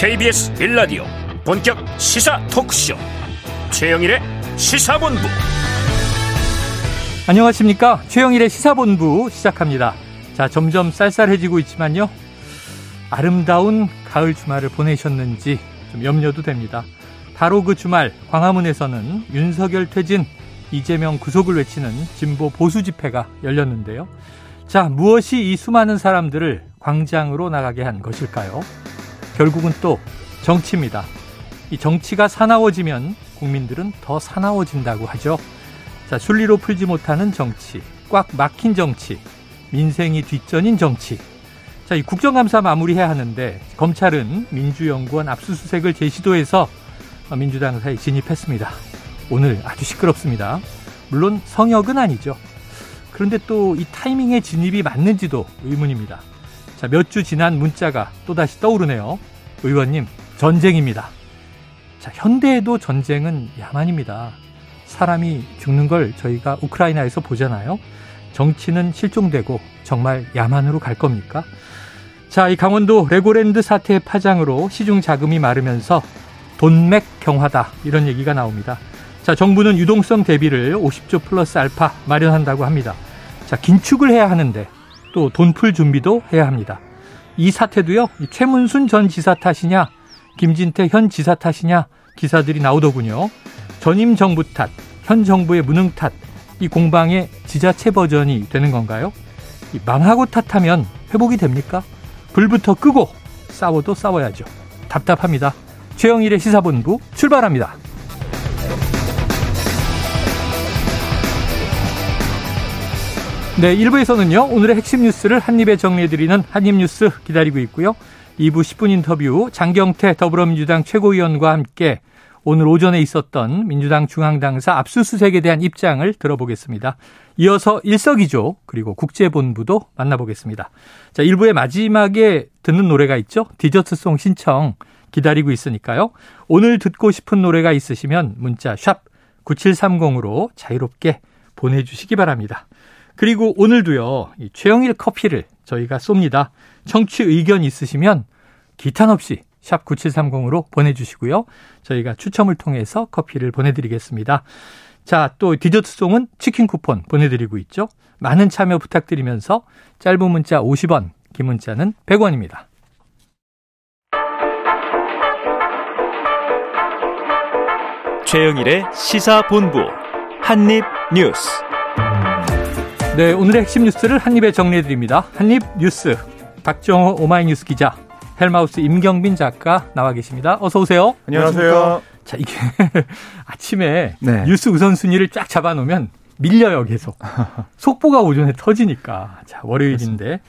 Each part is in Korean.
KBS 빌라디오 본격 시사 토크쇼. 최영일의 시사본부. 안녕하십니까? 최영일의 시사본부 시작합니다. 자 점점 쌀쌀해지고 있지만요. 아름다운 가을 주말을 보내셨는지 좀 염려도 됩니다. 바로 그 주말 광화문에서는 윤석열 퇴진 이재명 구속을 외치는 진보 보수 집회가 열렸는데요. 자 무엇이 이 수많은 사람들을 광장으로 나가게 한 것일까요 결국은 또 정치입니다. 이 정치가 사나워지면 국민들은 더 사나워진다고 하죠. 자, 순리로 풀지 못하는 정치, 꽉 막힌 정치, 민생이 뒷전인 정치. 자, 이 국정감사 마무리해야 하는데 검찰은 민주연구원 압수수색을 제시도해서 민주당 사에 진입했습니다. 오늘 아주 시끄럽습니다. 물론 성역은 아니죠. 그런데 또 이 타이밍의 진입이 맞는지도 의문입니다. 자, 몇 주 지난 문자가 또다시 떠오르네요. 의원님, 전쟁입니다. 자, 현대에도 전쟁은 야만입니다. 사람이 죽는 걸 저희가 우크라이나에서 보잖아요. 정치는 실종되고 정말 야만으로 갈 겁니까? 자, 이 강원도 레고랜드 사태의 파장으로 시중 자금이 마르면서 돈맥 경화다 이런 얘기가 나옵니다. 자, 정부는 유동성 대비를 50조 플러스 알파 마련한다고 합니다. 자, 긴축을 해야 하는데 또 돈 풀 준비도 해야 합니다. 이 사태도요, 최문순 전 지사 탓이냐, 김진태 현 지사 탓이냐 기사들이 나오더군요. 전임 정부 탓, 현 정부의 무능 탓, 이 공방의 지자체 버전이 되는 건가요? 망하고 탓하면 회복이 됩니까? 불부터 끄고 싸워도 싸워야죠. 답답합니다. 최영일의 시사본부 출발합니다. 네, 1부에서는요, 오늘의 핵심 뉴스를 한입에 정리해드리는 한입뉴스 기다리고 있고요. 2부 10분 인터뷰 장경태 더불어민주당 최고위원과 함께 오늘 오전에 있었던 민주당 중앙당사 압수수색에 대한 입장을 들어보겠습니다. 이어서 일석이조 그리고 국제본부도 만나보겠습니다. 자, 1부의 마지막에 듣는 노래가 있죠. 디저트송 신청 기다리고 있으니까요. 오늘 듣고 싶은 노래가 있으시면 문자 샵 9730으로 자유롭게 보내주시기 바랍니다. 그리고 오늘도요, 이 최영일 커피를 저희가 쏩니다. 청취 의견 있으시면 기탄 없이 샵 9730으로 보내주시고요. 저희가 추첨을 통해서 커피를 보내드리겠습니다. 자, 또 디저트송은 치킨 쿠폰 보내드리고 있죠. 많은 참여 부탁드리면서 짧은 문자 50원, 긴 문자는 100원입니다. 최영일의 시사본부 한입뉴스 네, 오늘의 핵심 뉴스를 한입에 정리해드립니다. 한입 뉴스 박정호 오마이뉴스 기자, 헬마우스 임경빈 작가 나와 계십니다. 어서 오세요. 안녕하세요. 자, 이게 아침에 네. 뉴스 우선순위를 쫙 잡아놓으면 밀려요, 계속. 속보가 오전에 터지니까. 자, 월요일인데.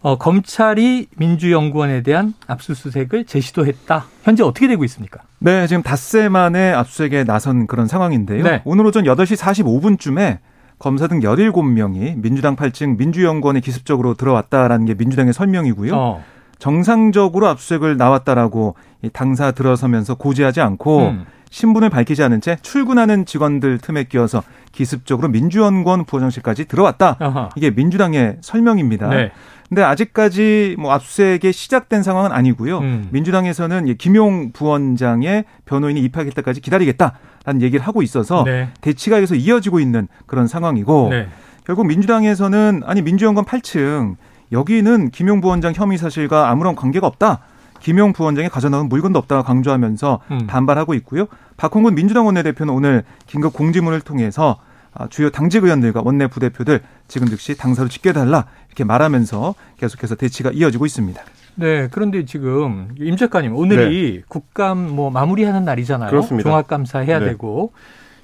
어, 검찰이 민주연구원에 대한 압수수색을 재시도 했다. 현재 어떻게 되고 있습니까? 네, 지금 닷새 만에 압수수색에 나선 그런 상황인데요. 네. 오늘 오전 8시 45분쯤에 검사 등 17명이 민주당 8층 민주연구원에 기습적으로 들어왔다라는 게 민주당의 설명이고요. 어. 정상적으로 압수수색을 나왔다라고 당사 들어서면서 고지하지 않고 음. 신분을 밝히지 않은 채 출근하는 직원들 틈에 끼어서 기습적으로 민주연구원 부원장실까지 들어왔다. 아하. 이게 민주당의 설명입니다. 네. 근데 아직까지 뭐 압수수색이 시작된 상황은 아니고요. 음. 민주당에서는 김용 부원장의 변호인이 입학할 때까지 기다리겠다라는 얘기를 하고 있어서 네. 대치가 계속 이어지고 있는 그런 상황이고 네. 결국 민주당에서는 아니 민주연구원 8층 여기는 김용 부원장 혐의 사실과 아무런 관계가 없다. 김용 부원장이 가져나온 물건도 없다고 강조하면서 음. 반발하고 있고요. 박홍근 민주당 원내대표는 오늘 긴급 공지문을 통해서 아, 주요 당직 의원들과 원내 부대표들 지금 즉시 당사로 집계달라 이렇게 말하면서 계속해서 대치가 이어지고 있습니다. 네, 그런데 지금 임 작가님 오늘이 네. 국감 뭐 마무리하는 날이잖아요. 그렇습니다. 종합감사 해야 네. 되고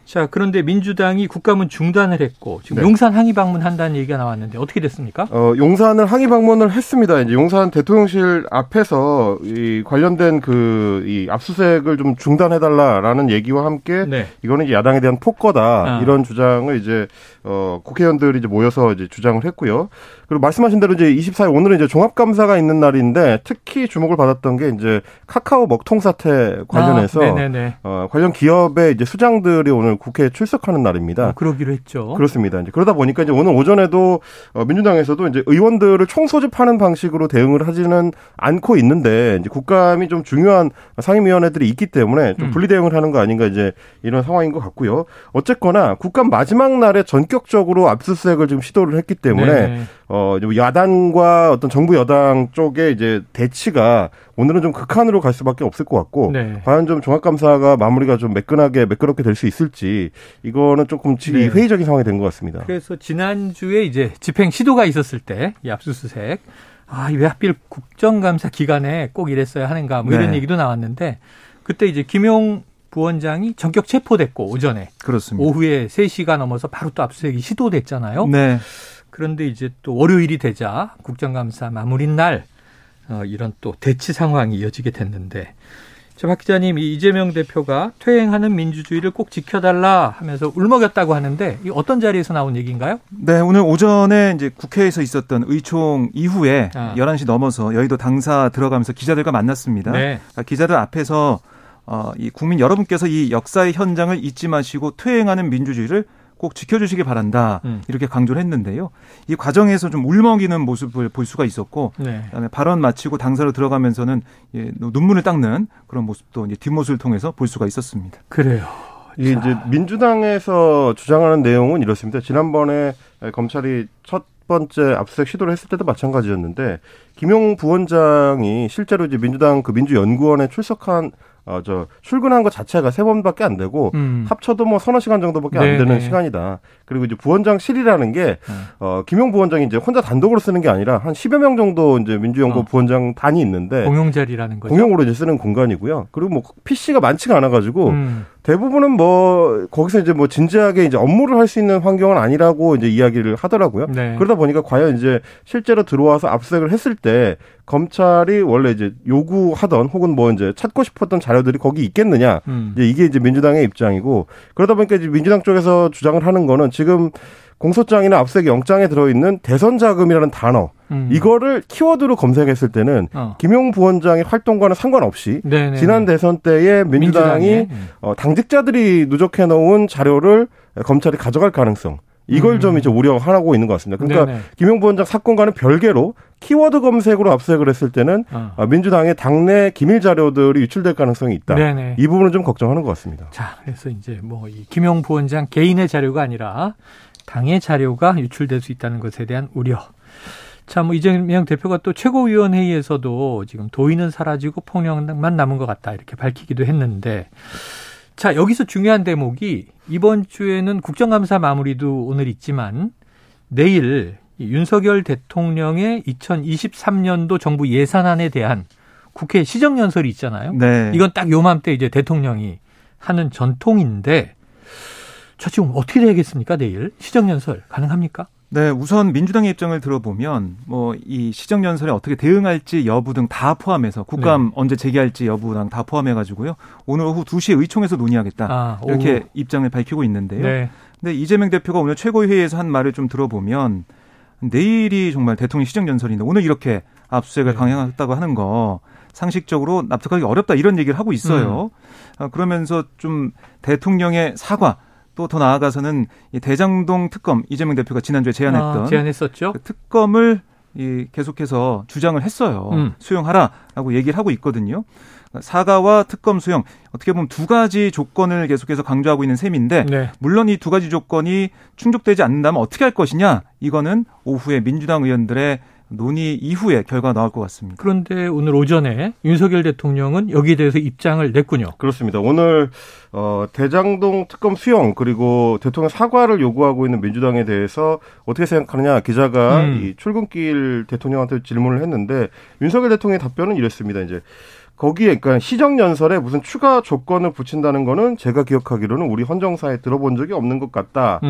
자, 그런데 민주당이 국감은 중단을 했고 지금 네. 용산 항의 방문한다는 얘기가 나왔는데 어떻게 됐습니까? 어, 용산을 항의 방문을 했습니다. 이제 용산 대통령실 앞에서 이 관련된 그 이 압수수색을 좀 중단해 달라라는 얘기와 함께 네. 이거는 이제 야당에 대한 폭거다 아. 이런 주장을 이제 어, 국회의원들이 이제 모여서 이제 주장을 했고요. 그리고 말씀하신 대로 이제 24일 오늘은 이제 종합감사가 있는 날인데 특히 주목을 받았던 게 이제 카카오 먹통 사태 관련해서 아, 어, 관련 기업의 이제 수장들이 오늘 국회에 출석하는 날입니다. 어, 그러기로 했죠. 그렇습니다. 이제 그러다 보니까 이제 오늘 오전에도 어, 민주당에서도 이제 의원들을 총소집하는 방식으로 대응을 하지는 않고 있는데 이제 국감이 좀 중요한 상임위원회들이 있기 때문에 좀 음. 분리 대응을 하는 거 아닌가 이제 이런 상황인 것 같고요. 어쨌거나 국감 마지막 날에 전격적으로 압수수색을 지금 시도를 했기 때문에 네. 어 야당과 어떤 정부 여당 쪽에 이제 대치가 오늘은 좀 극한으로 갈 수밖에 없을 것 같고 네. 과연 좀 종합감사가 마무리가 좀 매끈하게 매끄럽게 될 수 있을지 이거는 조금 네. 회의적인 상황이 된 것 같습니다. 그래서 지난주에 이제 집행 시도가 있었을 때 이 압수수색 아, 왜 하필 국정감사 기간에 꼭 이랬어야 하는가 뭐 이런 네. 얘기도 나왔는데 그때 이제 김용 부원장이 전격 체포됐고 오전에 그렇습니다. 오후에 3시가 넘어서 바로 또 압수수색이 시도됐잖아요. 네. 그런데 이제 또 월요일이 되자 국정감사 마무리 날 어, 이런 또 대치 상황이 이어지게 됐는데 박 기자님, 이재명 대표가 퇴행하는 민주주의를 꼭 지켜달라 하면서 울먹였다고 하는데 이 어떤 자리에서 나온 얘기인가요? 네, 오늘 오전에 이제 국회에서 있었던 의총 이후에 아. 11시 넘어서 여의도 당사 들어가면서 기자들과 만났습니다. 네. 그러니까 기자들 앞에서 어, 이 국민 여러분께서 이 역사의 현장을 잊지 마시고 퇴행하는 민주주의를 꼭 지켜주시기 바란다 음. 이렇게 강조를 했는데요. 이 과정에서 좀 울먹이는 모습을 볼 수가 있었고, 네. 그다음에 발언 마치고 당사로 들어가면서는 예, 눈물을 닦는 그런 모습도 이제 뒷모습을 통해서 볼 수가 있었습니다. 그래요. 이 이제 민주당에서 주장하는 내용은 이렇습니다. 지난번에 검찰이 첫 번째 압수수색 시도를 했을 때도 마찬가지였는데 김용 부원장이 실제로 이제 민주당 그 민주연구원에 출석한 어, 저, 출근한 것 자체가 세 번밖에 안 되고, 음. 합쳐도 뭐 서너 시간 정도밖에 안 되는 시간이다. 그리고 이제 부원장실이라는 게, 음. 어, 김용 부원장이 이제 혼자 단독으로 쓰는 게 아니라 한 10여 명 정도 이제 민주연구 어. 부원장 단이 있는데, 공용 자리라는 거죠. 공용으로 이제 쓰는 공간이고요. 그리고 뭐 PC가 많지가 않아가지고, 음. 대부분은 뭐 거기서 이제 뭐 진지하게 이제 업무를 할 수 있는 환경은 아니라고 이제 이야기를 하더라고요. 네. 그러다 보니까 과연 이제 실제로 들어와서 압수수색을 했을 때 검찰이 원래 이제 요구하던 혹은 뭐 이제 찾고 싶었던 자료들이 거기 있겠느냐. 음. 이제 이게 이제 민주당의 입장이고 그러다 보니까 이제 민주당 쪽에서 주장을 하는 거는 지금 공소장이나 압수수색 영장에 들어있는 대선 자금이라는 단어 음. 이거를 키워드로 검색했을 때는 어. 김용 부원장의 활동과는 상관없이 네네네. 지난 대선 때에 민주당이 음. 어, 당직자들이 누적해 놓은 자료를 검찰이 가져갈 가능성 이걸 음. 좀 이제 우려하고 있는 것 같습니다. 그러니까 네네. 김용 부원장 사건과는 별개로 키워드 검색으로 압수수색을 했을 때는 어. 민주당의 당내 기밀 자료들이 유출될 가능성이 있다. 네네. 이 부분은 좀 걱정하는 것 같습니다. 자, 그래서 이제 뭐 이 김용 부원장 개인의 자료가 아니라 당의 자료가 유출될 수 있다는 것에 대한 우려. 자, 뭐 이재명 대표가 또 최고위원회의에서도 지금 도의는 사라지고 폭력만 남은 것 같다 이렇게 밝히기도 했는데 자, 여기서 중요한 대목이 이번 주에는 국정감사 마무리도 오늘 있지만 내일 윤석열 대통령의 2023년도 정부 예산안에 대한 국회 시정연설이 있잖아요. 네. 이건 딱 요맘때 이제 대통령이 하는 전통인데 저 지금 어떻게 되겠습니까 내일 시정연설 가능합니까? 네, 우선 민주당의 입장을 들어보면 뭐 이 시정 연설에 어떻게 대응할지 여부 등 다 포함해서 국감 네. 언제 재개할지 여부 등 다 포함해 가지고요. 오늘 오후 2시에 의총에서 논의하겠다. 아, 이렇게 오후. 입장을 밝히고 있는데요. 네. 근데 이재명 대표가 오늘 최고회의에서 한 말을 좀 들어보면 내일이 정말 대통령 시정 연설인데 오늘 이렇게 압수수색을 네. 강행했다고 하는 거 상식적으로 납득하기 어렵다 이런 얘기를 하고 있어요. 음. 그러면서 좀 대통령의 사과 또 더 나아가서는 이 대장동 특검 이재명 대표가 지난주에 제안했던 아, 제안했었죠. 그 특검을 이 계속해서 주장을 했어요. 음. 수용하라라고 얘기를 하고 있거든요. 사과와 특검 수용 어떻게 보면 두 가지 조건을 계속해서 강조하고 있는 셈인데 네. 물론 이 두 가지 조건이 충족되지 않는다면 어떻게 할 것이냐 이거는 오후에 민주당 의원들의 논의 이후에 결과가 나올 것 같습니다. 그런데 오늘 오전에 윤석열 대통령은 여기에 대해서 입장을 냈군요. 그렇습니다. 오늘 어, 대장동 특검 수용 그리고 대통령 사과를 요구하고 있는 민주당에 대해서 어떻게 생각하느냐 기자가 음. 이 출근길 대통령한테 질문을 했는데 윤석열 대통령의 답변은 이랬습니다. 이제 거기에 그러니까 시정 연설에 무슨 추가 조건을 붙인다는 거는 제가 기억하기로는 우리 헌정사에 들어본 적이 없는 것 같다라고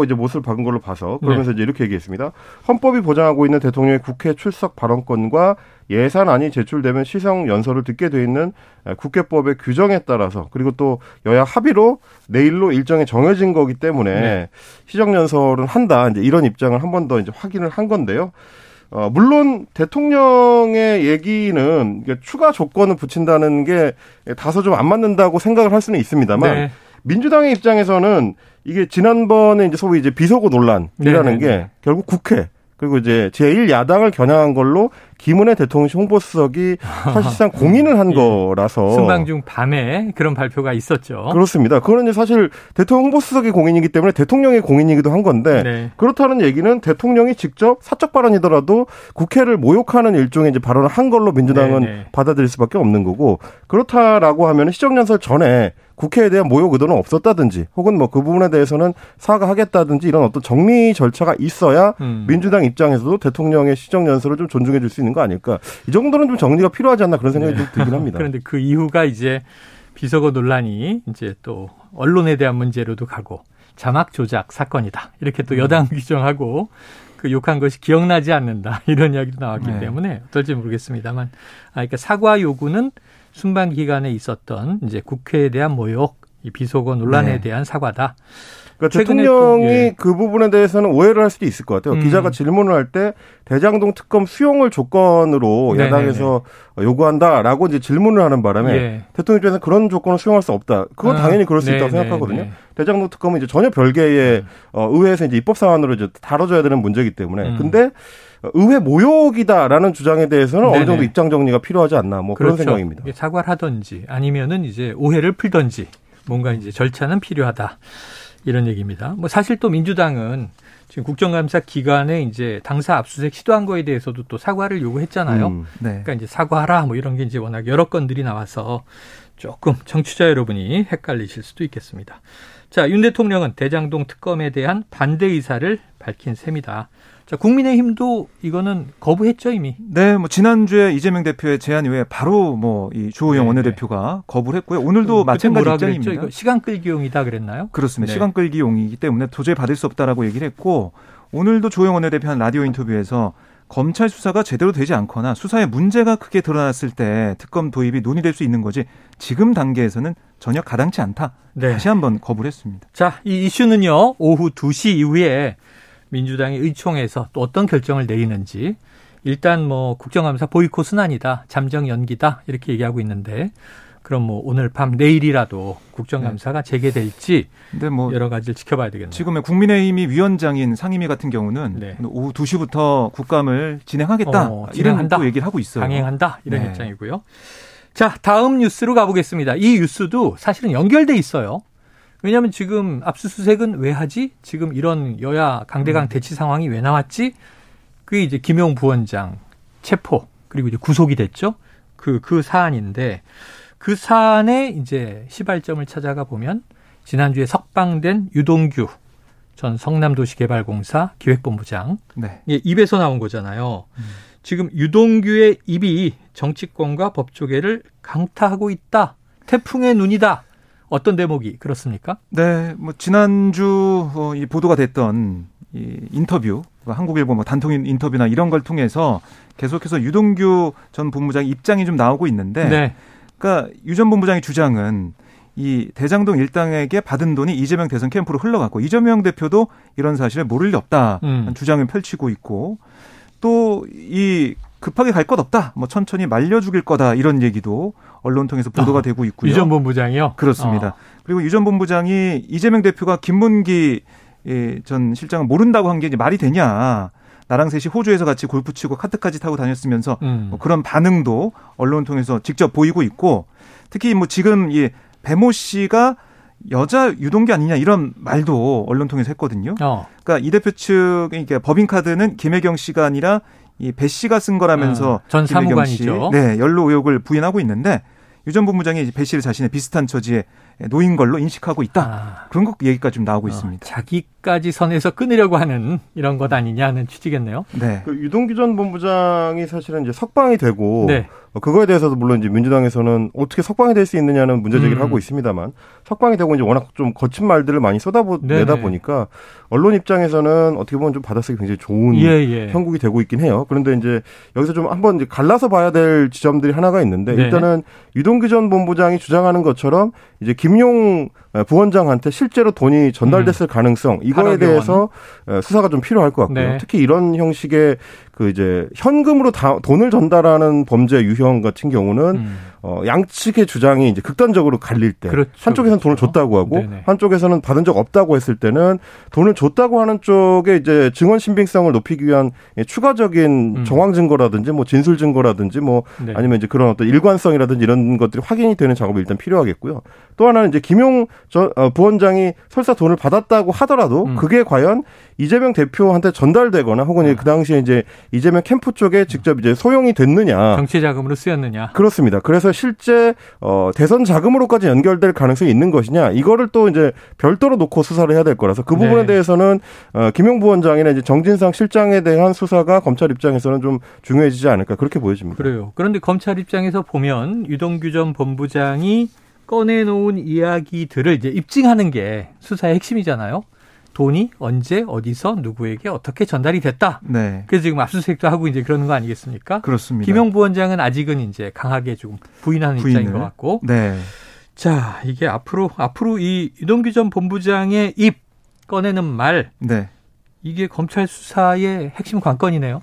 음. 이제 못을 박은 걸로 봐서 그러면서 네. 이제 이렇게 얘기했습니다. 헌법이 보장하고 있는 대통령의 국회 출석 발언권과 예산안이 제출되면 시정 연설을 듣게 돼 있는 국회법의 규정에 따라서 그리고 또 여야 합의로 내일로 일정이 정해진 거기 때문에 네. 시정 연설은 한다 이제 이런 입장을 한 번 더 이제 확인을 한 건데요. 어, 물론 대통령의 얘기는 추가 조건을 붙인다는 게 다소 좀 안 맞는다고 생각을 할 수는 있습니다만 네. 민주당의 입장에서는 이게 지난번에 이제 소위 이제 비서고 논란이라는 네네네. 게 결국 국회 그리고 이제 제1야당을 겨냥한 걸로 김은혜 대통령 홍보수석이 사실상 공인을 한 예. 거라서 순방 중 밤에 그런 발표가 있었죠. 그렇습니다. 그거는 이제 사실 대통령 홍보수석의 공인이기 때문에 대통령의 공인이기도 한 건데 네. 그렇다는 얘기는 대통령이 직접 사적 발언이더라도 국회를 모욕하는 일종의 이제 발언을 한 걸로 민주당은 네네. 네. 받아들일 수밖에 없는 거고 그렇다라고 하면 시정연설 전에 국회에 대한 모욕 의도는 없었다든지 혹은 뭐 그 부분에 대해서는 사과하겠다든지 이런 어떤 정리 절차가 있어야 음. 민주당 입장에서도 대통령의 시정 연설을 좀 존중해 줄 수 있는 거 아닐까. 이 정도는 좀 정리가 필요하지 않나 그런 생각이 네. 좀 들긴 합니다. 그런데 그 이후가 이제 비서거 논란이 이제 또 언론에 대한 문제로도 가고 자막 조작 사건이다. 이렇게 또 음. 여당 규정하고 그 욕한 것이 기억나지 않는다. 이런 이야기도 나왔기 네. 때문에 어떨지 모르겠습니다만 아 그러니까 사과 요구는 순방 기간에 있었던 이제 국회에 대한 모욕, 이 비속어 논란에 네. 대한 사과다. 그러니까 대통령이 또, 예. 그 부분에 대해서는 오해를 할 수도 있을 것 같아요. 음. 기자가 질문을 할 때 대장동 특검 수용을 조건으로 네네네. 야당에서 요구한다라고 이제 질문을 하는 바람에 예. 대통령 입장에서 그런 조건을 수용할 수 없다. 그건 아, 당연히 그럴 수 있다고 생각하거든요. 대장동 특검은 이제 전혀 별개의 음. 어, 의회에서 이제 입법 사안으로 이제 다뤄져야 되는 문제이기 때문에. 음. 근데 의회 모욕이다라는 주장에 대해서는 네네. 어느 정도 입장 정리가 필요하지 않나 뭐 그런 그렇죠. 생각입니다. 사과를 하든지 아니면은 이제 오해를 풀든지 뭔가 이제 절차는 필요하다 이런 얘기입니다. 뭐 사실 또 민주당은 지금 국정감사 기간에 이제 당사 압수수색 시도한 거에 대해서도 또 사과를 요구했잖아요. 음, 네. 그러니까 이제 사과하라 뭐 이런 게 이제 워낙 여러 건들이 나와서 조금 정치자 여러분이 헷갈리실 수도 있겠습니다. 자, 윤 대통령은 대장동 특검에 대한 반대 의사를 밝힌 셈이다. 자, 국민의힘도 이거는 거부했죠 이미. 네, 뭐 지난주에 이재명 대표의 제안 이후에 바로 뭐이 주호영 네, 원내대표가 네. 거부를 했고요. 오늘도 마찬가지 입장입니다. 이거 시간 끌기용이다 그랬나요? 그렇습니다. 네. 시간 끌기용이기 때문에 도저히 받을 수 없다라고 얘기를 했고 오늘도 주호영 원내대표 한 라디오 인터뷰에서 검찰 수사가 제대로 되지 않거나 수사에 문제가 크게 드러났을 때 특검 도입이 논의될 수 있는 거지 지금 단계에서는 전혀 가당치 않다. 네. 다시 한번 거부를 했습니다. 자, 이 이슈는요. 오후 2시 이후에 민주당이 의총에서 또 어떤 결정을 내리는지 일단 뭐 국정감사 보이콧은 아니다. 잠정 연기다. 이렇게 얘기하고 있는데 그럼 뭐 오늘 밤 내일이라도 국정감사가 네. 재개될지 근데 뭐 여러 가지를 지켜봐야 되겠네요. 지금의 국민의힘이 위원장인 상임위 같은 경우는 네. 오후 2시부터 국감을 진행하겠다. 어, 이런 또 얘기를 하고 있어요. 강행한다. 이런 네. 입장이고요. 자, 다음 뉴스로 가보겠습니다. 이 뉴스도 사실은 연결돼 있어요. 왜냐하면 지금 압수수색은 왜 하지? 지금 이런 여야 강대강 음. 대치 상황이 왜 나왔지? 그게 이제 김용 부원장 체포 그리고 이제 구속이 됐죠. 그그 그 사안인데 그 사안에 이제 시발점을 찾아가 보면 지난주에 석방된 유동규 전 성남도시개발공사 기획본부장 네. 예, 입에서 나온 거잖아요. 음. 지금 유동규의 입이 정치권과 법조계를 강타하고 있다. 태풍의 눈이다. 어떤 대목이 그렇습니까? 네, 뭐 지난주 어, 이 보도가 됐던 이 인터뷰, 그 한국일보 뭐 단통 인터뷰나 이런 걸 통해서 계속해서 유동규 전 본부장 입장이 좀 나오고 있는데, 네. 그러니까 유 전 본부장의 주장은 이 대장동 일당에게 받은 돈이 이재명 대선 캠프로 흘러갔고 이재명 대표도 이런 사실을 모를 리 없다 음. 주장을 펼치고 있고 또 이 급하게 갈 것 없다. 뭐 천천히 말려 죽일 거다. 이런 얘기도 언론 통해서 보도가 어, 되고 있고요. 유 전 본부장이요? 그렇습니다. 어. 그리고 유 전 본부장이 이재명 대표가 김문기 전 실장을 모른다고 한게 말이 되냐. 나랑 셋이 호주에서 같이 골프 치고 카트까지 타고 다녔으면서 음. 뭐 그런 반응도 언론 통해서 직접 보이고 있고 특히 뭐 지금 이 배모 씨가 여자 유동기 아니냐 이런 말도 언론 통해서 했거든요. 어. 그러니까 이 대표 측 그러니까 법인 카드는 김혜경 씨가 아니라 이배 씨가 쓴 거라면서 어, 전 사무관이죠. 네, 연루 의혹을 부인하고 있는데 유 전 본부장이 배 씨를 자신의 비슷한 처지에 노인 걸로 인식하고 있다. 아. 그런 것 얘기가 좀 나오고 어, 있습니다. 자기까지 선에서 끊으려고 하는 이런 것 아니냐는 취지겠네요. 네. 그 유동규 전 본부장이 사실은 이제 석방이 되고 네. 어, 그거에 대해서도 물론 이제 민주당에서는 어떻게 석방이 될 수 있느냐는 문제 제기를 음. 하고 있습니다만 석방이 되고 이제 워낙 좀 거친 말들을 많이 쏟아내다 보니까 언론 입장에서는 어떻게 보면 좀 받아쓰기 굉장히 좋은 예, 예. 형국이 되고 있긴 해요. 그런데 이제 여기서 좀 한번 이제 갈라서 봐야 될 지점들이 하나가 있는데 네. 일단은 유동규 전 본부장이 주장하는 것처럼 이제 김용 부원장한테 실제로 돈이 전달됐을 음. 가능성 이거에 대해서 수사가 좀 필요할 것 같고요. 네. 특히 이런 형식의 그 이제 현금으로 다 돈을 전달하는 범죄 유형 같은 경우는 음. 어 양측의 주장이 이제 극단적으로 갈릴 때 그렇죠. 한쪽에서는 그렇죠. 돈을 줬다고 하고 네네. 한쪽에서는 받은 적 없다고 했을 때는 돈을 줬다고 하는 쪽에 이제 증언 신빙성을 높이기 위한 추가적인 음. 정황 증거라든지 뭐 진술 증거라든지 뭐 네. 아니면 이제 그런 어떤 일관성이라든지 이런 것들이 확인이 되는 작업이 일단 필요하겠고요. 또 하나는 이제 김용 전 어, 부원장이 설사 돈을 받았다고 하더라도 음. 그게 과연 이재명 대표한테 전달되거나 혹은 아. 그 당시에 이제 이재명 캠프 쪽에 직접 이제 소용이 됐느냐. 정치 자금으로 쓰였느냐. 그렇습니다. 그래서 실제 어 대선 자금으로까지 연결될 가능성이 있는 것이냐. 이거를 또 이제 별도로 놓고 수사를 해야 될 거라서 그 부분에 네. 대해서는 어 김용 부원장이나 이제 정진상 실장에 대한 수사가 검찰 입장에서는 좀 중요해지지 않을까 그렇게 보여집니다. 그래요. 그런데 검찰 입장에서 보면 유동규 전 본부장이 꺼내놓은 이야기들을 이제 입증하는 게 수사의 핵심이잖아요. 돈이 언제 어디서 누구에게 어떻게 전달이 됐다. 네. 그래서 지금 압수수색도 하고 이제 그러는 거 아니겠습니까? 그렇습니다. 김용 부원장은 아직은 이제 강하게 좀 부인하는 부인을. 입장인 것 같고. 네. 자, 이게 앞으로 앞으로 이 유동규 전 본부장의 입 꺼내는 말. 네. 이게 검찰 수사의 핵심 관건이네요.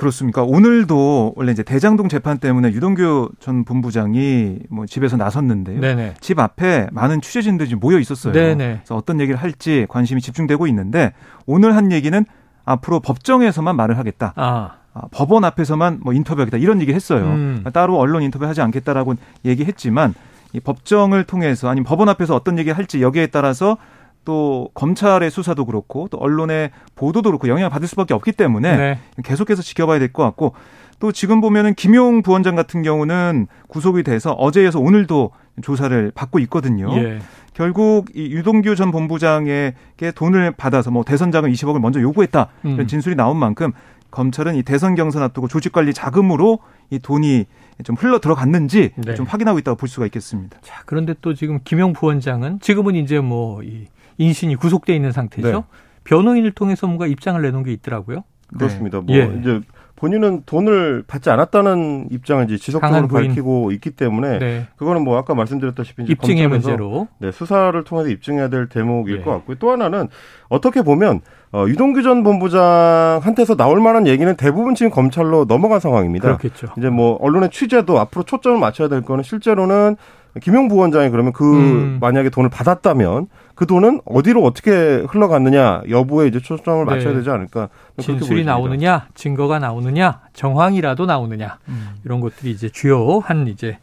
그렇습니까? 오늘도 원래 이제 대장동 재판 때문에 유동규 전 본부장이 뭐 집에서 나섰는데요. 네네. 집 앞에 많은 취재진들이 모여 있었어요. 네네. 그래서 어떤 얘기를 할지 관심이 집중되고 있는데 오늘 한 얘기는 앞으로 법정에서만 말을 하겠다. 아. 아, 법원 앞에서만 뭐 인터뷰하겠다 이런 얘기 했어요. 음. 따로 언론 인터뷰하지 않겠다라고 얘기했지만 이 법정을 통해서 아니면 법원 앞에서 어떤 얘기 할지 여기에 따라서 또 검찰의 수사도 그렇고 또 언론의 보도도 그렇고 영향을 받을 수밖에 없기 때문에 네. 계속해서 지켜봐야 될 것 같고 또 지금 보면은 김용 부원장 같은 경우는 구속이 돼서 어제에서 오늘도 조사를 받고 있거든요. 예. 결국 이 유동규 전 본부장에게 돈을 받아서 뭐 대선 자금 20억을 먼저 요구했다 음. 이런 진술이 나온 만큼 검찰은 이 대선 경선 앞두고 조직 관리 자금으로 이 돈이 좀 흘러 들어갔는지 네. 좀 확인하고 있다고 볼 수가 있겠습니다. 자, 그런데 또 지금 김용 부원장은 지금은 이제 뭐이 인신이 구속돼 있는 상태죠. 네. 변호인을 통해서 뭔가 입장을 내놓은 게 있더라고요. 그렇습니다. 네. 뭐 예. 이제 본인은 돈을 받지 않았다는 입장을 이제 지속적으로 밝히고 있기 때문에 네. 그거는 뭐 아까 말씀드렸다시피 입증의 문제로 네, 수사를 통해서 입증해야 될 대목일 네. 것 같고요. 또 하나는 어떻게 보면 어, 유동규 전 본부장한테서 나올 만한 얘기는 대부분 지금 검찰로 넘어간 상황입니다. 그렇겠죠. 이제 뭐 언론의 취재도 앞으로 초점을 맞춰야 될 거는 실제로는 김용 부원장이 그러면 그 음. 만약에 돈을 받았다면 그 돈은 어디로 어떻게 흘러갔느냐 여부에 이제 초점을 네. 맞춰야 네. 되지 않을까. 진술이 나오느냐, 증거가 나오느냐, 정황이라도 나오느냐 음. 이런 것들이 이제 주요한 이제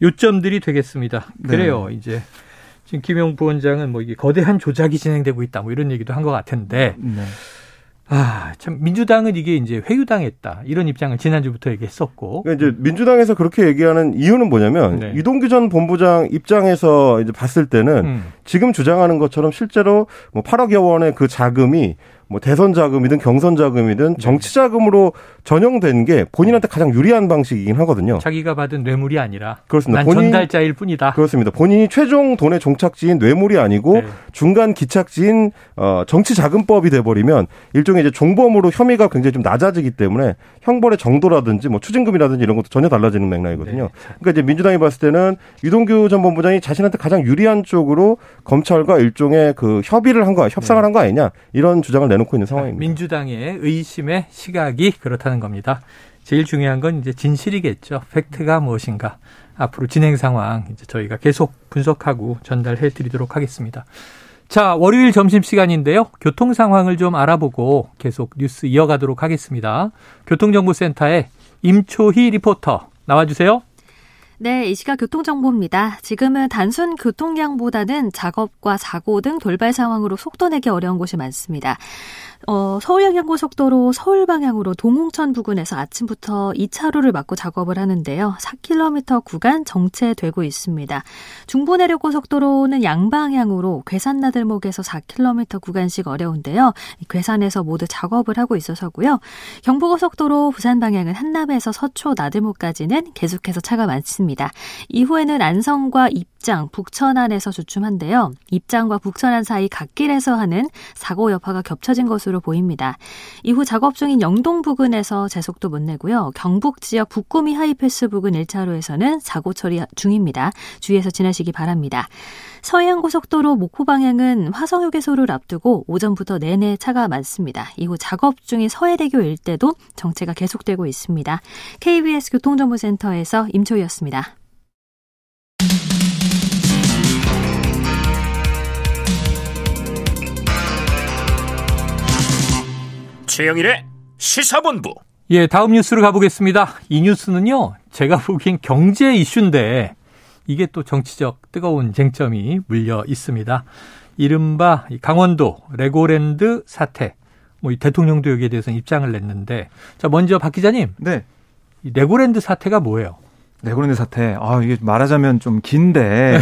요점들이 되겠습니다. 네. 그래요. 이제 지금 김용 부원장은 뭐 이게 거대한 조작이 진행되고 있다 뭐 이런 얘기도 한 것 같은데. 네. 아, 참 민주당은 이게 이제 회유당했다 이런 입장을 지난주부터 얘기했었고. 그러니까 이제 민주당에서 그렇게 얘기하는 이유는 뭐냐면 네. 이동규 전 본부장 입장에서 이제 봤을 때는 음. 지금 주장하는 것처럼 실제로 뭐 8억여 원의 그 자금이 뭐 대선 자금이든 경선 자금이든 네. 정치 자금으로 전형된 게 본인한테 가장 유리한 방식이긴 하거든요. 자기가 받은 뇌물이 아니라 그렇습니다. 본인, 전달자일 뿐이다. 그렇습니다. 본인이 최종 돈의 종착지인 뇌물이 아니고 네. 중간 기착지인 어, 정치 자금법이 돼버리면 일종의 이제 종범으로 혐의가 굉장히 좀 낮아지기 때문에 형벌의 정도라든지 뭐 추징금이라든지 이런 것도 전혀 달라지는 맥락이거든요. 네. 그러니까 이제 민주당이 봤을 때는 유동규 전 본부장이 자신한테 가장 유리한 쪽으로 검찰과 일종의 그 협의를 한 거야, 협상을 네. 한거 아니냐 이런 주장을 내. 내놓고 있는 상황입니다. 민주당의 의심의 시각이 그렇다는 겁니다. 제일 중요한 건 이제 진실이겠죠. 팩트가 무엇인가. 앞으로 진행 상황 이제 저희가 계속 분석하고 전달해 드리도록 하겠습니다. 자, 월요일 점심 시간인데요. 교통 상황을 좀 알아보고 계속 뉴스 이어가도록 하겠습니다. 교통정보센터의 임초희 리포터 나와주세요. 네, 이 시각 교통정보입니다. 지금은 단순 교통량보다는 작업과 사고 등 돌발 상황으로 속도 내기 어려운 곳이 많습니다. 어, 서울양양고속도로 서울 방향으로 동홍천 부근에서 아침부터 2차로를 막고 작업을 하는데요. 4km 구간 정체되고 있습니다. 중부내륙고속도로는 양방향으로 괴산나들목에서 4km 구간씩 어려운데요. 괴산에서 모두 작업을 하고 있어서고요. 경부고속도로 부산 방향은 한남에서 서초 나들목까지는 계속해서 차가 많습니다. 이후에는 안성과 입 장, 북천안에서 주춤한데요. 입장과 북천안 사이 갓길에서 하는 사고 여파가 겹쳐진 것으로 보입니다. 이후 작업 중인 영동 부근에서 제속도 못 내고요. 경북 지역 북구미 하이패스 부근 1차로에서는 사고 처리 중입니다. 주의해서 지나시기 바랍니다. 서해안고속도로 목포 방향은 화성휴게소를 앞두고 오전부터 내내 차가 많습니다. 이후 작업 중인 서해대교 일대도 정체가 계속되고 있습니다. KBS 교통정보센터에서 임초희였습니다. 최영일의 시사본부. 예, 다음 뉴스로 가보겠습니다. 이 뉴스는요, 제가 보기엔 경제 이슈인데, 이게 또 정치적 뜨거운 쟁점이 물려 있습니다. 이른바 강원도 레고랜드 사태. 뭐 대통령도 여기에 대해서 입장을 냈는데 자 먼저 박 기자님. 네. 이 레고랜드 사태가 뭐예요? 레고랜드 사태. 아 이게 말하자면 좀 긴데 네.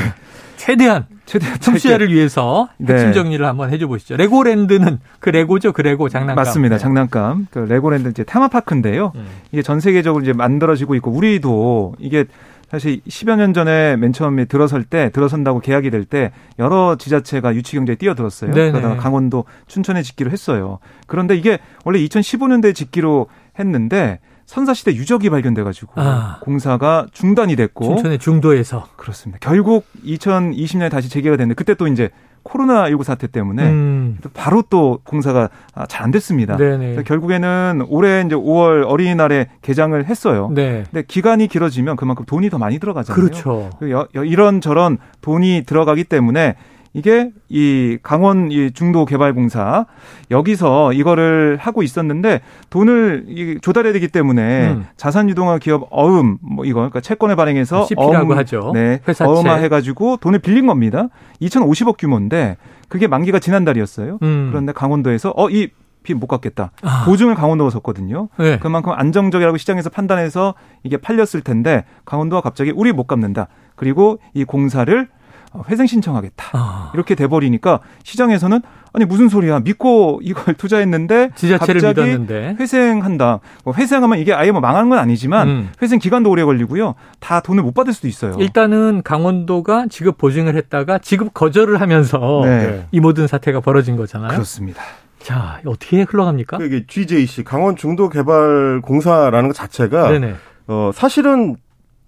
최대한 최대한 청취자를 위해서 핵심 네. 정리를 한번 해줘 보시죠. 레고랜드는 그 레고죠, 그 레고 장난감. 맞습니다, 네. 장난감. 그 레고랜드 이제 테마파크인데요. 음. 이게 전 세계적으로 이제 만들어지고 있고 우리도 이게 사실 10여 년 전에 맨 처음에 들어설 때 들어선다고 계약이 될 때 여러 지자체가 유치 경제에 뛰어들었어요. 네네. 그러다가 강원도 춘천에 짓기로 했어요. 그런데 이게 원래 2015년도에 짓기로 했는데 선사시대 유적이 발견돼가지고 아. 공사가 중단이 됐고 춘천의 중도에서 그렇습니다. 결국 2020년에 다시 재개가 됐는데 그때 또 이제 코로나 19 사태 때문에 음. 바로 또 공사가 아, 잘안 됐습니다. 결국에는 올해 이제 5월 어린이날에 개장을 했어요. 네. 근데 기간이 길어지면 그만큼 돈이 더 많이 들어가잖아요. 그렇죠. 그 이런 저런 돈이 들어가기 때문에 이게 이 강원 이 중도 개발 공사 여기서 이거를 하고 있었는데 돈을 조달해야 되기 때문에 음. 자산 유동화 기업 어음 뭐 이거 그러니까 채권을 발행해서 CP라고 어음, 하죠. 네. 회사채. 어음화 해 가지고 돈을 빌린 겁니다. 2,050억 규모인데 그게 만기가 지난달이었어요. 음. 그런데 강원도에서 어이 못 갚겠다. 아. 보증을 강원도가 섰거든요. 네. 그만큼 안정적이라고 시장에서 판단해서 이게 팔렸을 텐데 강원도가 갑자기 우리 못 갚는다. 그리고 이 공사를 어, 회생 신청하겠다. 아. 이렇게 돼버리니까 시장에서는 아니 무슨 소리야 믿고 이걸 투자했는데 지자체를 갑자기 믿었는데. 회생한다. 뭐 회생하면 이게 아예 뭐 망하는 건 아니지만 음. 회생 기간도 오래 걸리고요. 다 돈을 못 받을 수도 있어요. 일단은 강원도가 지급 보증을 했다가 지급 거절을 하면서 네. 이 모든 사태가 벌어진 거잖아요. 그렇습니다. 자 어떻게 흘러갑니까? 이게 GJC 강원 중도 개발 공사라는 것 자체가 네네. 어 사실은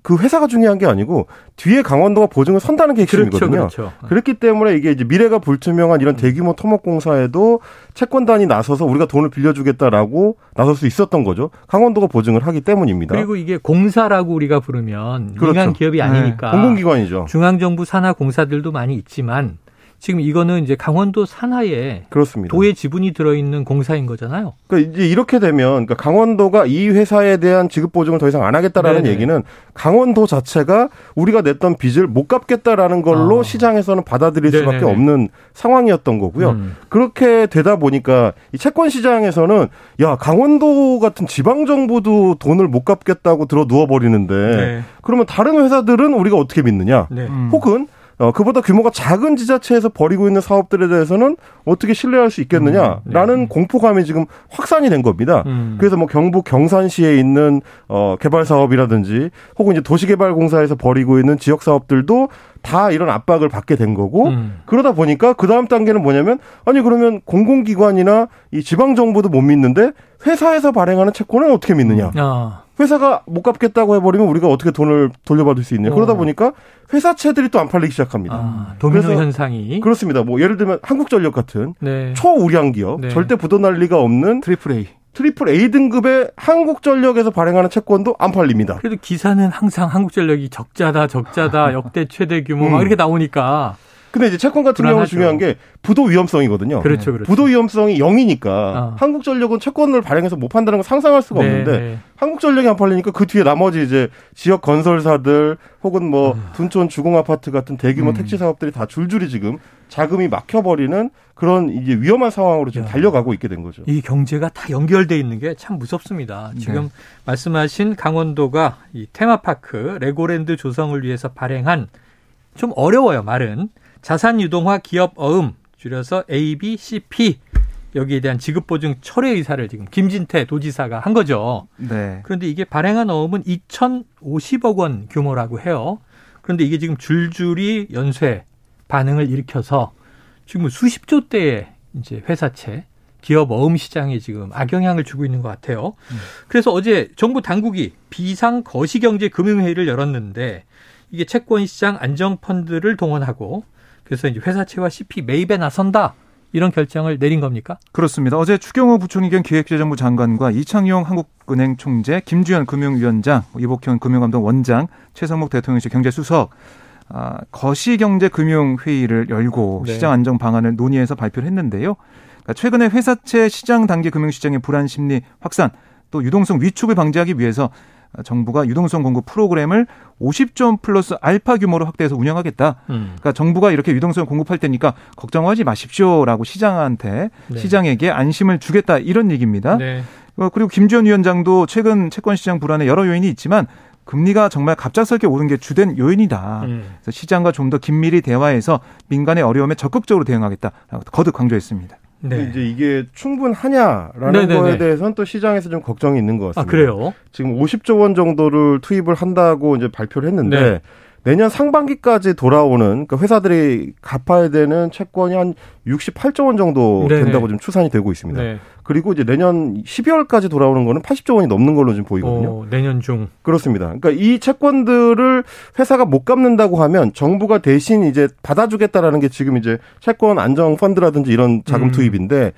그 회사가 중요한 게 아니고 뒤에 강원도가 보증을 선다는 게 핵심이거든요. 그렇죠, 그렇죠. 그렇기 때문에 이게 이제 미래가 불투명한 이런 대규모 토목공사에도 채권단이 나서서 우리가 돈을 빌려주겠다라고 나설 수 있었던 거죠. 강원도가 보증을 하기 때문입니다. 그리고 이게 공사라고 우리가 부르면 그렇죠. 민간 기업이 아니니까 네. 공공기관이죠. 중앙정부 산하 공사들도 많이 있지만 지금 이거는 이제 강원도 산하에 그렇습니다. 도의 지분이 들어있는 공사인 거잖아요. 그러니까 이제 이렇게 되면 그러니까 강원도가 이 회사에 대한 지급 보증을 더 이상 안 하겠다라는 네네. 얘기는 강원도 자체가 우리가 냈던 빚을 못 갚겠다라는 걸로 어. 시장에서는 받아들일 네네네. 수밖에 없는 상황이었던 거고요. 음. 그렇게 되다 보니까 이 채권 시장에서는 야 강원도 같은 지방 정부도 돈을 못 갚겠다고 들어 누워 버리는데 네. 그러면 다른 회사들은 우리가 어떻게 믿느냐? 네. 음. 혹은 어, 그보다 규모가 작은 지자체에서 벌이고 있는 사업들에 대해서는 어떻게 신뢰할 수 있겠느냐라는 음, 네. 공포감이 지금 확산이 된 겁니다. 음. 그래서 뭐 경북 경산시에 있는 어, 개발 사업이라든지 혹은 이제 도시개발공사에서 벌이고 있는 지역 사업들도 다 이런 압박을 받게 된 거고 음. 그러다 보니까 그 다음 단계는 뭐냐면 아니 그러면 공공기관이나 이 지방 정부도 못 믿는데 회사에서 발행하는 채권은 어떻게 믿느냐? 아. 회사가 못 갚겠다고 해버리면 우리가 어떻게 돈을 돌려받을 수 있냐. 어. 그러다 보니까 회사채들이 또 안 팔리기 시작합니다. 아, 도미노 현상이. 그렇습니다. 뭐 예를 들면 한국전력 같은 네. 초우량 기업, 네. 절대 부도날 리가 없는 triple A. triple A 등급의 한국전력에서 발행하는 채권도 안 팔립니다. 그래도 기사는 항상 한국전력이 적자다, 적자다, 역대 최대 규모 음. 막 이렇게 나오니까 근데 이제 채권 같은 경우 중요한 게 부도 위험성이거든요. 그렇죠, 그렇죠. 부도 위험성이 0이니까 어. 한국전력은 채권을 발행해서 못 판다는 걸 상상할 수가 네, 없는데 네. 한국전력이 안 팔리니까 그 뒤에 나머지 이제 지역 건설사들 혹은 뭐 음. 둔촌 주공 아파트 같은 대규모 음. 택지 사업들이 다 줄줄이 지금 자금이 막혀버리는 그런 이제 위험한 상황으로 지금 야. 달려가고 있게 된 거죠. 이 경제가 다 연결돼 있는 게 참 무섭습니다. 지금 네. 말씀하신 강원도가 이 테마파크 레고랜드 조성을 위해서 발행한 좀 어려워요 말은 자산 유동화 기업 어음 줄여서 ABCP 여기에 대한 지급 보증 철회 의사를 지금 김진태 도지사가 한 거죠. 네. 그런데 이게 발행한 어음은 2,050억 원 규모라고 해요. 그런데 이게 지금 줄줄이 연쇄 반응을 일으켜서 지금 수십조 대의 이제 회사채 기업 어음 시장에 지금 악영향을 주고 있는 것 같아요. 음. 그래서 어제 정부 당국이 비상 거시경제 금융회의를 열었는데 이게 채권 시장 안정 펀드를 동원하고 그래서 이제 회사채와 CP 매입에 나선다. 이런 결정을 내린 겁니까? 그렇습니다. 어제 추경호 부총리 겸 기획재정부 장관과 이창용 한국은행 총재, 김주현 금융위원장, 이복현 금융감독 원장, 최성목 대통령실 경제수석 아, 거시경제금융회의를 열고 네. 시장 안정 방안을 논의해서 발표를 했는데요. 그러니까 최근에 회사채 시장 단계 금융시장의 불안 심리 확산 또 유동성 위축을 방지하기 위해서 정부가 유동성 공급 프로그램을 50점 플러스 알파 규모로 확대해서 운영하겠다. 음. 그러니까 정부가 이렇게 유동성 공급할 테니까 걱정하지 마십시오라고 시장한테 네. 시장에게 안심을 주겠다 이런 얘기입니다. 네. 어, 그리고 김지원 위원장도 최근 채권 시장 불안에 여러 요인이 있지만 금리가 정말 갑작스럽게 오른 게 주된 요인이다. 음. 그래서 시장과 좀 더 긴밀히 대화해서 민간의 어려움에 적극적으로 대응하겠다라고 거듭 강조했습니다. 네. 이제 이게 충분하냐라는 네네네. 거에 대해서는 또 시장에서 좀 걱정이 있는 것 같습니다. 아, 그래요? 지금 50조 원 정도를 투입을 한다고 이제 발표를 했는데 네. 내년 상반기까지 돌아오는 그 회사들이 갚아야 되는 채권이 한 68조 원 정도 네네. 된다고 지금 추산이 되고 있습니다. 네. 그리고 이제 내년 12월까지 돌아오는 거는 80조 원이 넘는 걸로 지금 보이거든요. 오, 내년 중. 그렇습니다. 그러니까 이 채권들을 회사가 못 갚는다고 하면 정부가 대신 이제 받아주겠다라는 게 지금 이제 채권 안정 펀드라든지 이런 자금 음. 투입인데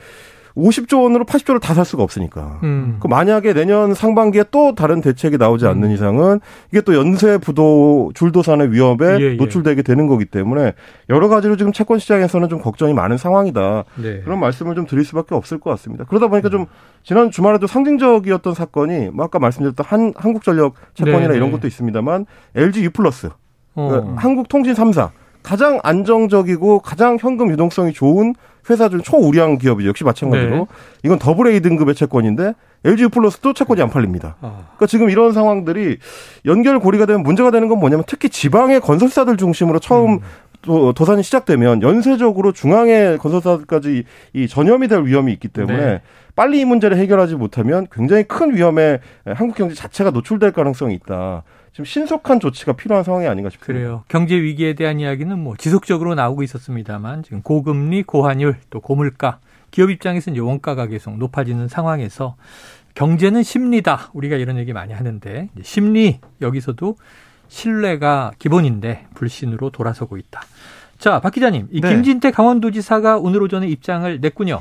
50조 원으로 80조를 다 살 수가 없으니까. 음. 그 만약에 내년 상반기에 또 다른 대책이 나오지 않는 음. 이상은 이게 또 연쇄 부도 줄도산의 위협에 예, 예. 노출되게 되는 거기 때문에 여러 가지로 지금 채권 시장에서는 좀 걱정이 많은 상황이다. 네. 그런 말씀을 좀 드릴 수밖에 없을 것 같습니다. 그러다 보니까 좀 지난 주말에도 상징적이었던 사건이 뭐 아까 말씀드렸던 한 한국전력 채권이나 네, 이런 네. 것도 있습니다만 LG U 플러스 어. 그러니까 한국통신 3사 가장 안정적이고 가장 현금 유동성이 좋은 회사 중 초우량 기업이 역시 마찬가지로 네. 이건 더블 A 등급의 채권인데 LG 플러스도 채권이 안 팔립니다. 아. 그러니까 지금 이런 상황들이 연결 고리가 되면 문제가 되는 건 뭐냐면 특히 지방의 건설사들 중심으로 처음 음. 도, 도산이 시작되면 연쇄적으로 중앙의 건설사들까지 이 전염이 될 위험이 있기 때문에 네. 빨리 이 문제를 해결하지 못하면 굉장히 큰 위험에 한국 경제 자체가 노출될 가능성이 있다. 지금 신속한 조치가 필요한 상황이 아닌가 싶습니다. 그래요. 경제 위기에 대한 이야기는 뭐 지속적으로 나오고 있었습니다만 지금 고금리, 고환율, 또 고물가, 기업 입장에서는 원가가 계속 높아지는 상황에서 경제는 심리다. 우리가 이런 얘기 많이 하는데 심리 여기서도 신뢰가 기본인데 불신으로 돌아서고 있다. 자, 박 기자님, 이 네. 김진태 강원도지사가 오늘 오전에 입장을 냈군요.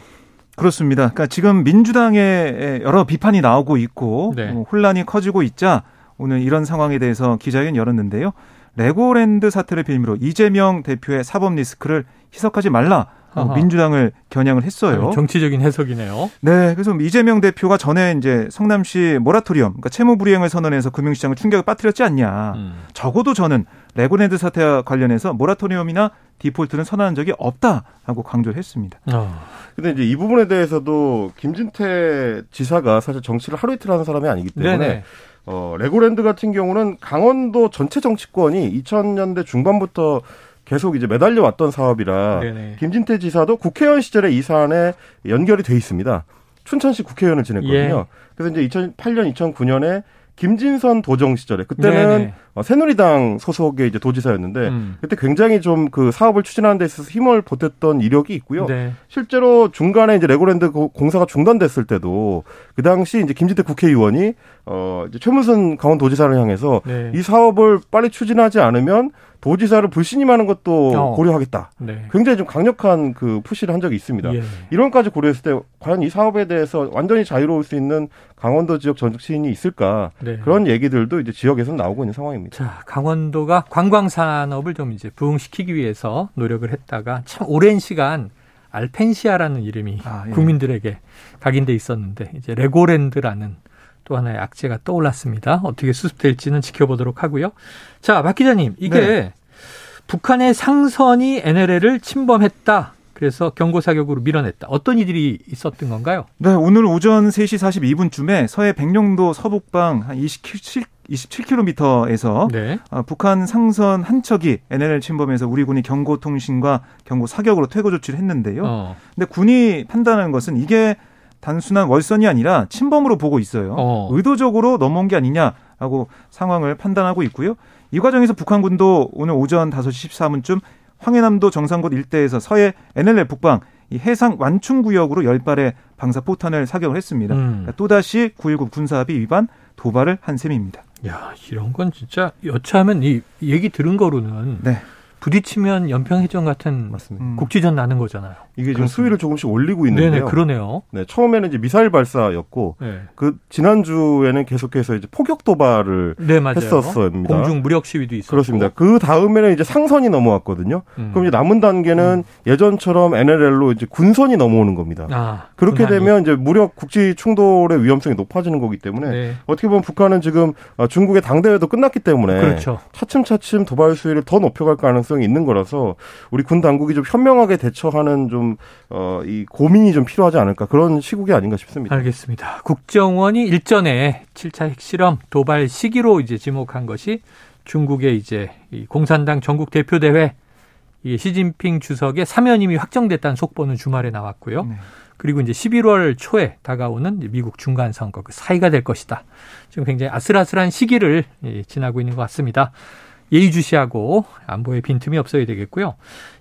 그렇습니다. 그러니까 지금 민주당에 여러 비판이 나오고 있고 네. 뭐 혼란이 커지고 있자 오늘 이런 상황에 대해서 기자회견 열었는데요. 레고랜드 사태를 빌미로 이재명 대표의 사법 리스크를 희석하지 말라. 아하. 민주당을 겨냥을 했어요. 정치적인 해석이네요. 네, 그래서 이재명 대표가 전에 이제 성남시 모라토리엄, 그러니까 채무 불이행을 선언해서 금융시장을 충격을 빠뜨렸지 않냐. 음. 적어도 저는 레고랜드 사태와 관련해서 모라토리엄이나 디폴트는 선언한 적이 없다라고 강조를 했습니다. 어. 근데 이제 이 부분에 대해서도 김진태 지사가 사실 정치를 하루 이틀 하는 사람이 아니기 때문에 네네. 어, 레고랜드 같은 경우는 강원도 전체 정치권이 2000년대 중반부터 계속 이제 매달려 왔던 사업이라 네네. 김진태 지사도 국회의원 시절에 이 사안에 연결이 돼 있습니다. 춘천시 국회의원을 지냈거든요. 예. 그래서 이제 2008년, 2009년에 김진선 도정 시절에 그때는 어, 새누리당 소속의 이제 도지사였는데 음. 그때 굉장히 좀 그 사업을 추진하는 데 있어서 힘을 보탰던 이력이 있고요. 네. 실제로 중간에 이제 레고랜드 공사가 중단됐을 때도 그 당시 이제 김진태 국회의원이 어 이제 최문순 강원도지사를 향해서 네. 이 사업을 빨리 추진하지 않으면 도지사를 불신임하는 것도 어. 고려하겠다. 네. 굉장히 좀 강력한 그 푸시를 한 적이 있습니다. 예. 이런까지 고려했을 때 과연 이 사업에 대해서 완전히 자유로울 수 있는 강원도 지역 정치인이 있을까 네. 그런 얘기들도 이제 지역에서 나오고 있는 상황입니다. 자, 강원도가 관광 산업을 좀 이제 부흥시키기 위해서 노력을 했다가 참 오랜 시간 알펜시아라는 이름이 아, 예. 국민들에게 각인돼 있었는데 이제 레고랜드라는 또 하나의 악재가 떠올랐습니다. 어떻게 수습될지는 지켜보도록 하고요. 자, 박 기자님, 이게 네. 북한의 상선이 NLL을 침범했다. 그래서 경고 사격으로 밀어냈다. 어떤 이들이 있었던 건가요? 네, 오늘 오전 3시 42분쯤에 서해 백령도 서북방 한 27, 27km에서 네. 어, 북한 상선 한 척이 NLL 침범해서 우리 군이 경고 통신과 경고 사격으로 퇴거 조치를 했는데요. 어. 근데 군이 판단하는 것은 이게 단순한 월선이 아니라 침범으로 보고 있어요. 어. 의도적으로 넘어온 게 아니냐라고 상황을 판단하고 있고요. 이 과정에서 북한군도 오늘 오전 5시 14분쯤 황해남도 정상곳 일대에서 서해 NLL 북방 이 해상 완충 구역으로 열발의 방사 포탄을 사격을 했습니다. 음. 그러니까 또다시 9.19 군사합의 위반 도발을 한 셈입니다. 야, 이런 건 진짜 여차하면 이 얘기 들은 거로는 네. 부딪히면 연평해전 같은 맞습니다. 음. 국지전 나는 거잖아요. 이게 지금 그렇습니다. 수위를 조금씩 올리고 있는데요. 네네, 그러네요. 네, 처음에는 이제 미사일 발사였고 네. 그 지난 주에는 계속해서 이제 포격 도발을 네, 했었습니다. 공중 무력 시위도 있었고. 그렇습니다. 그 다음에는 이제 상선이 넘어왔거든요. 음. 그럼 이제 남은 단계는 음. 예전처럼 NLL로 이제 군선이 넘어오는 겁니다. 아, 그렇게 군함이. 되면 이제 무력 국지 충돌의 위험성이 높아지는 거기 때문에 네. 어떻게 보면 북한은 지금 어, 중국의 당대회도 끝났기 때문에 그렇죠. 차츰차츰 도발 수위를 더 높여갈 가능성이 있는 거라서 우리 군 당국이 좀 현명하게 대처하는 좀 어, 이 고민이 좀 필요하지 않을까 그런 시국이 아닌가 싶습니다. 알겠습니다. 국정원이 일전에 7차 핵실험 도발 시기로 이제 지목한 것이 중국의 이제 이 공산당 전국 대표 대회 이 시진핑 주석의 사면임이 확정됐다는 속보는 주말에 나왔고요. 네. 그리고 이제 11월 초에 다가오는 미국 중간 선거 그 사이가 될 것이다. 지금 굉장히 아슬아슬한 시기를 지나고 있는 것 같습니다. 예의주시하고 안보에 빈틈이 없어야 되겠고요.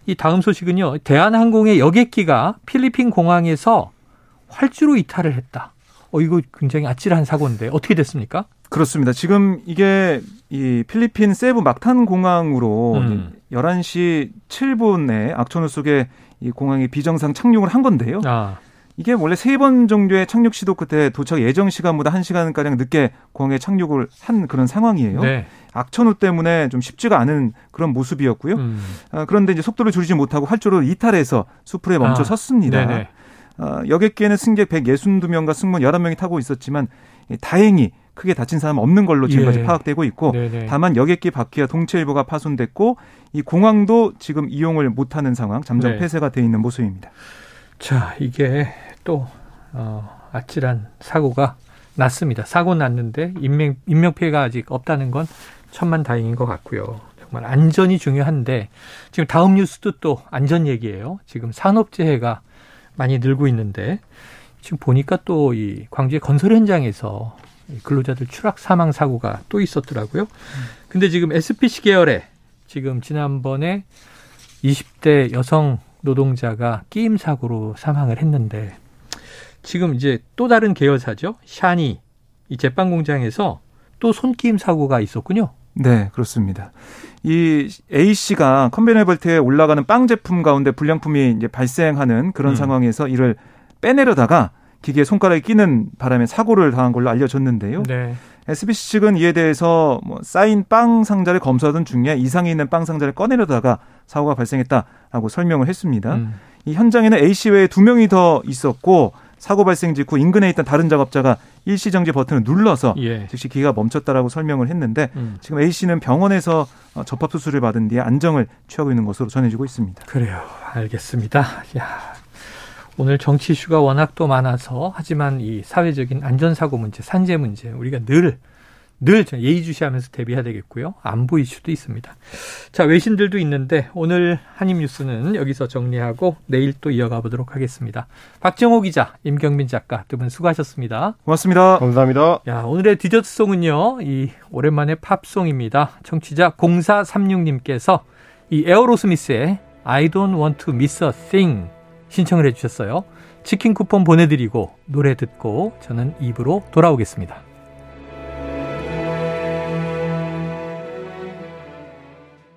이 다음 소식은요. 대한항공의 여객기가 필리핀 공항에서 활주로 이탈을 했다. 어, 이거 굉장히 아찔한 사고인데 어떻게 됐습니까? 그렇습니다. 지금 이게 이 필리핀 세부 막탄 공항으로 음. 11시 7분에 악천후 속에 이 공항에 비정상 착륙을 한 건데요. 아. 이게 원래 세 번 정도의 착륙 시도 끝에 도착 예정 시간보다 한 시간가량 늦게 공항에 착륙을 한 그런 상황이에요. 네. 악천후 때문에 좀 쉽지가 않은 그런 모습이었고요. 음. 아, 그런데 이제 속도를 줄이지 못하고 활주로 이탈해서 수풀에 멈춰 아, 섰습니다. 네 아, 여객기에는 승객 162명과 승무원 11명이 타고 있었지만 다행히 크게 다친 사람 없는 걸로 지금까지 예. 파악되고 있고 네네. 다만 여객기 바퀴와 동체 일부가 파손됐고 이 공항도 지금 이용을 못하는 상황 잠정 네. 폐쇄가 돼 있는 모습입니다. 자 이게 또 어, 아찔한 사고가 났습니다. 사고 났는데 인명 인명 피해가 아직 없다는 건 천만 다행인 것 같고요. 정말 안전이 중요한데 지금 다음 뉴스도 또 안전 얘기예요. 지금 산업재해가 많이 늘고 있는데 지금 보니까 또 이 광주의 건설 현장에서 근로자들 추락 사망 사고가 또 있었더라고요. 근데 지금 SPC 계열에 지금 지난번에 20대 여성 노동자가 끼임 사고로 사망을 했는데 지금 이제 또 다른 계열사죠. 샤니 이 제빵 공장에서 또 손끼임 사고가 있었군요. 네, 그렇습니다. 이 A 씨가 컨베이너 벨트에 올라가는 빵 제품 가운데 불량품이 이제 발생하는 그런 음. 상황에서 이를 빼내려다가 기계에 손가락이 끼는 바람에 사고를 당한 걸로 알려졌는데요. 네. SBC 측은 이에 대해서 뭐 쌓인 빵 상자를 검사하던 중에 이상이 있는 빵 상자를 꺼내려다가 사고가 발생했다라고 설명을 했습니다. 음. 이 현장에는 A 씨 외에 두 명이 더 있었고 사고 발생 직후 인근에 있던 다른 작업자가 일시 정지 버튼을 눌러서 예. 즉시 기가 멈췄다라고 설명을 했는데 음. 지금 A 씨는 병원에서 어, 접합 수술을 받은 뒤에 안정을 취하고 있는 것으로 전해지고 있습니다. 그래요. 알겠습니다. 야, 오늘 정치 이슈가 워낙 또 많아서 하지만 이 사회적인 안전사고 문제, 산재 문제 우리가 늘늘 예의주시하면서 대비해야 되겠고요. 안보 이슈도 있습니다. 자, 외신들도 있는데 오늘 한입 뉴스는 여기서 정리하고 내일 또 이어가 보도록 하겠습니다. 박정호 기자, 임경민 작가 두 분 수고하셨습니다. 고맙습니다. 감사합니다. 야, 오늘의 디저트송은요. 이 오랜만에 팝송입니다. 청취자 0436님께서 이 에어로스미스의 I don't want to miss a thing 신청을 해 주셨어요. 치킨 쿠폰 보내드리고 노래 듣고 저는 입으로 돌아오겠습니다.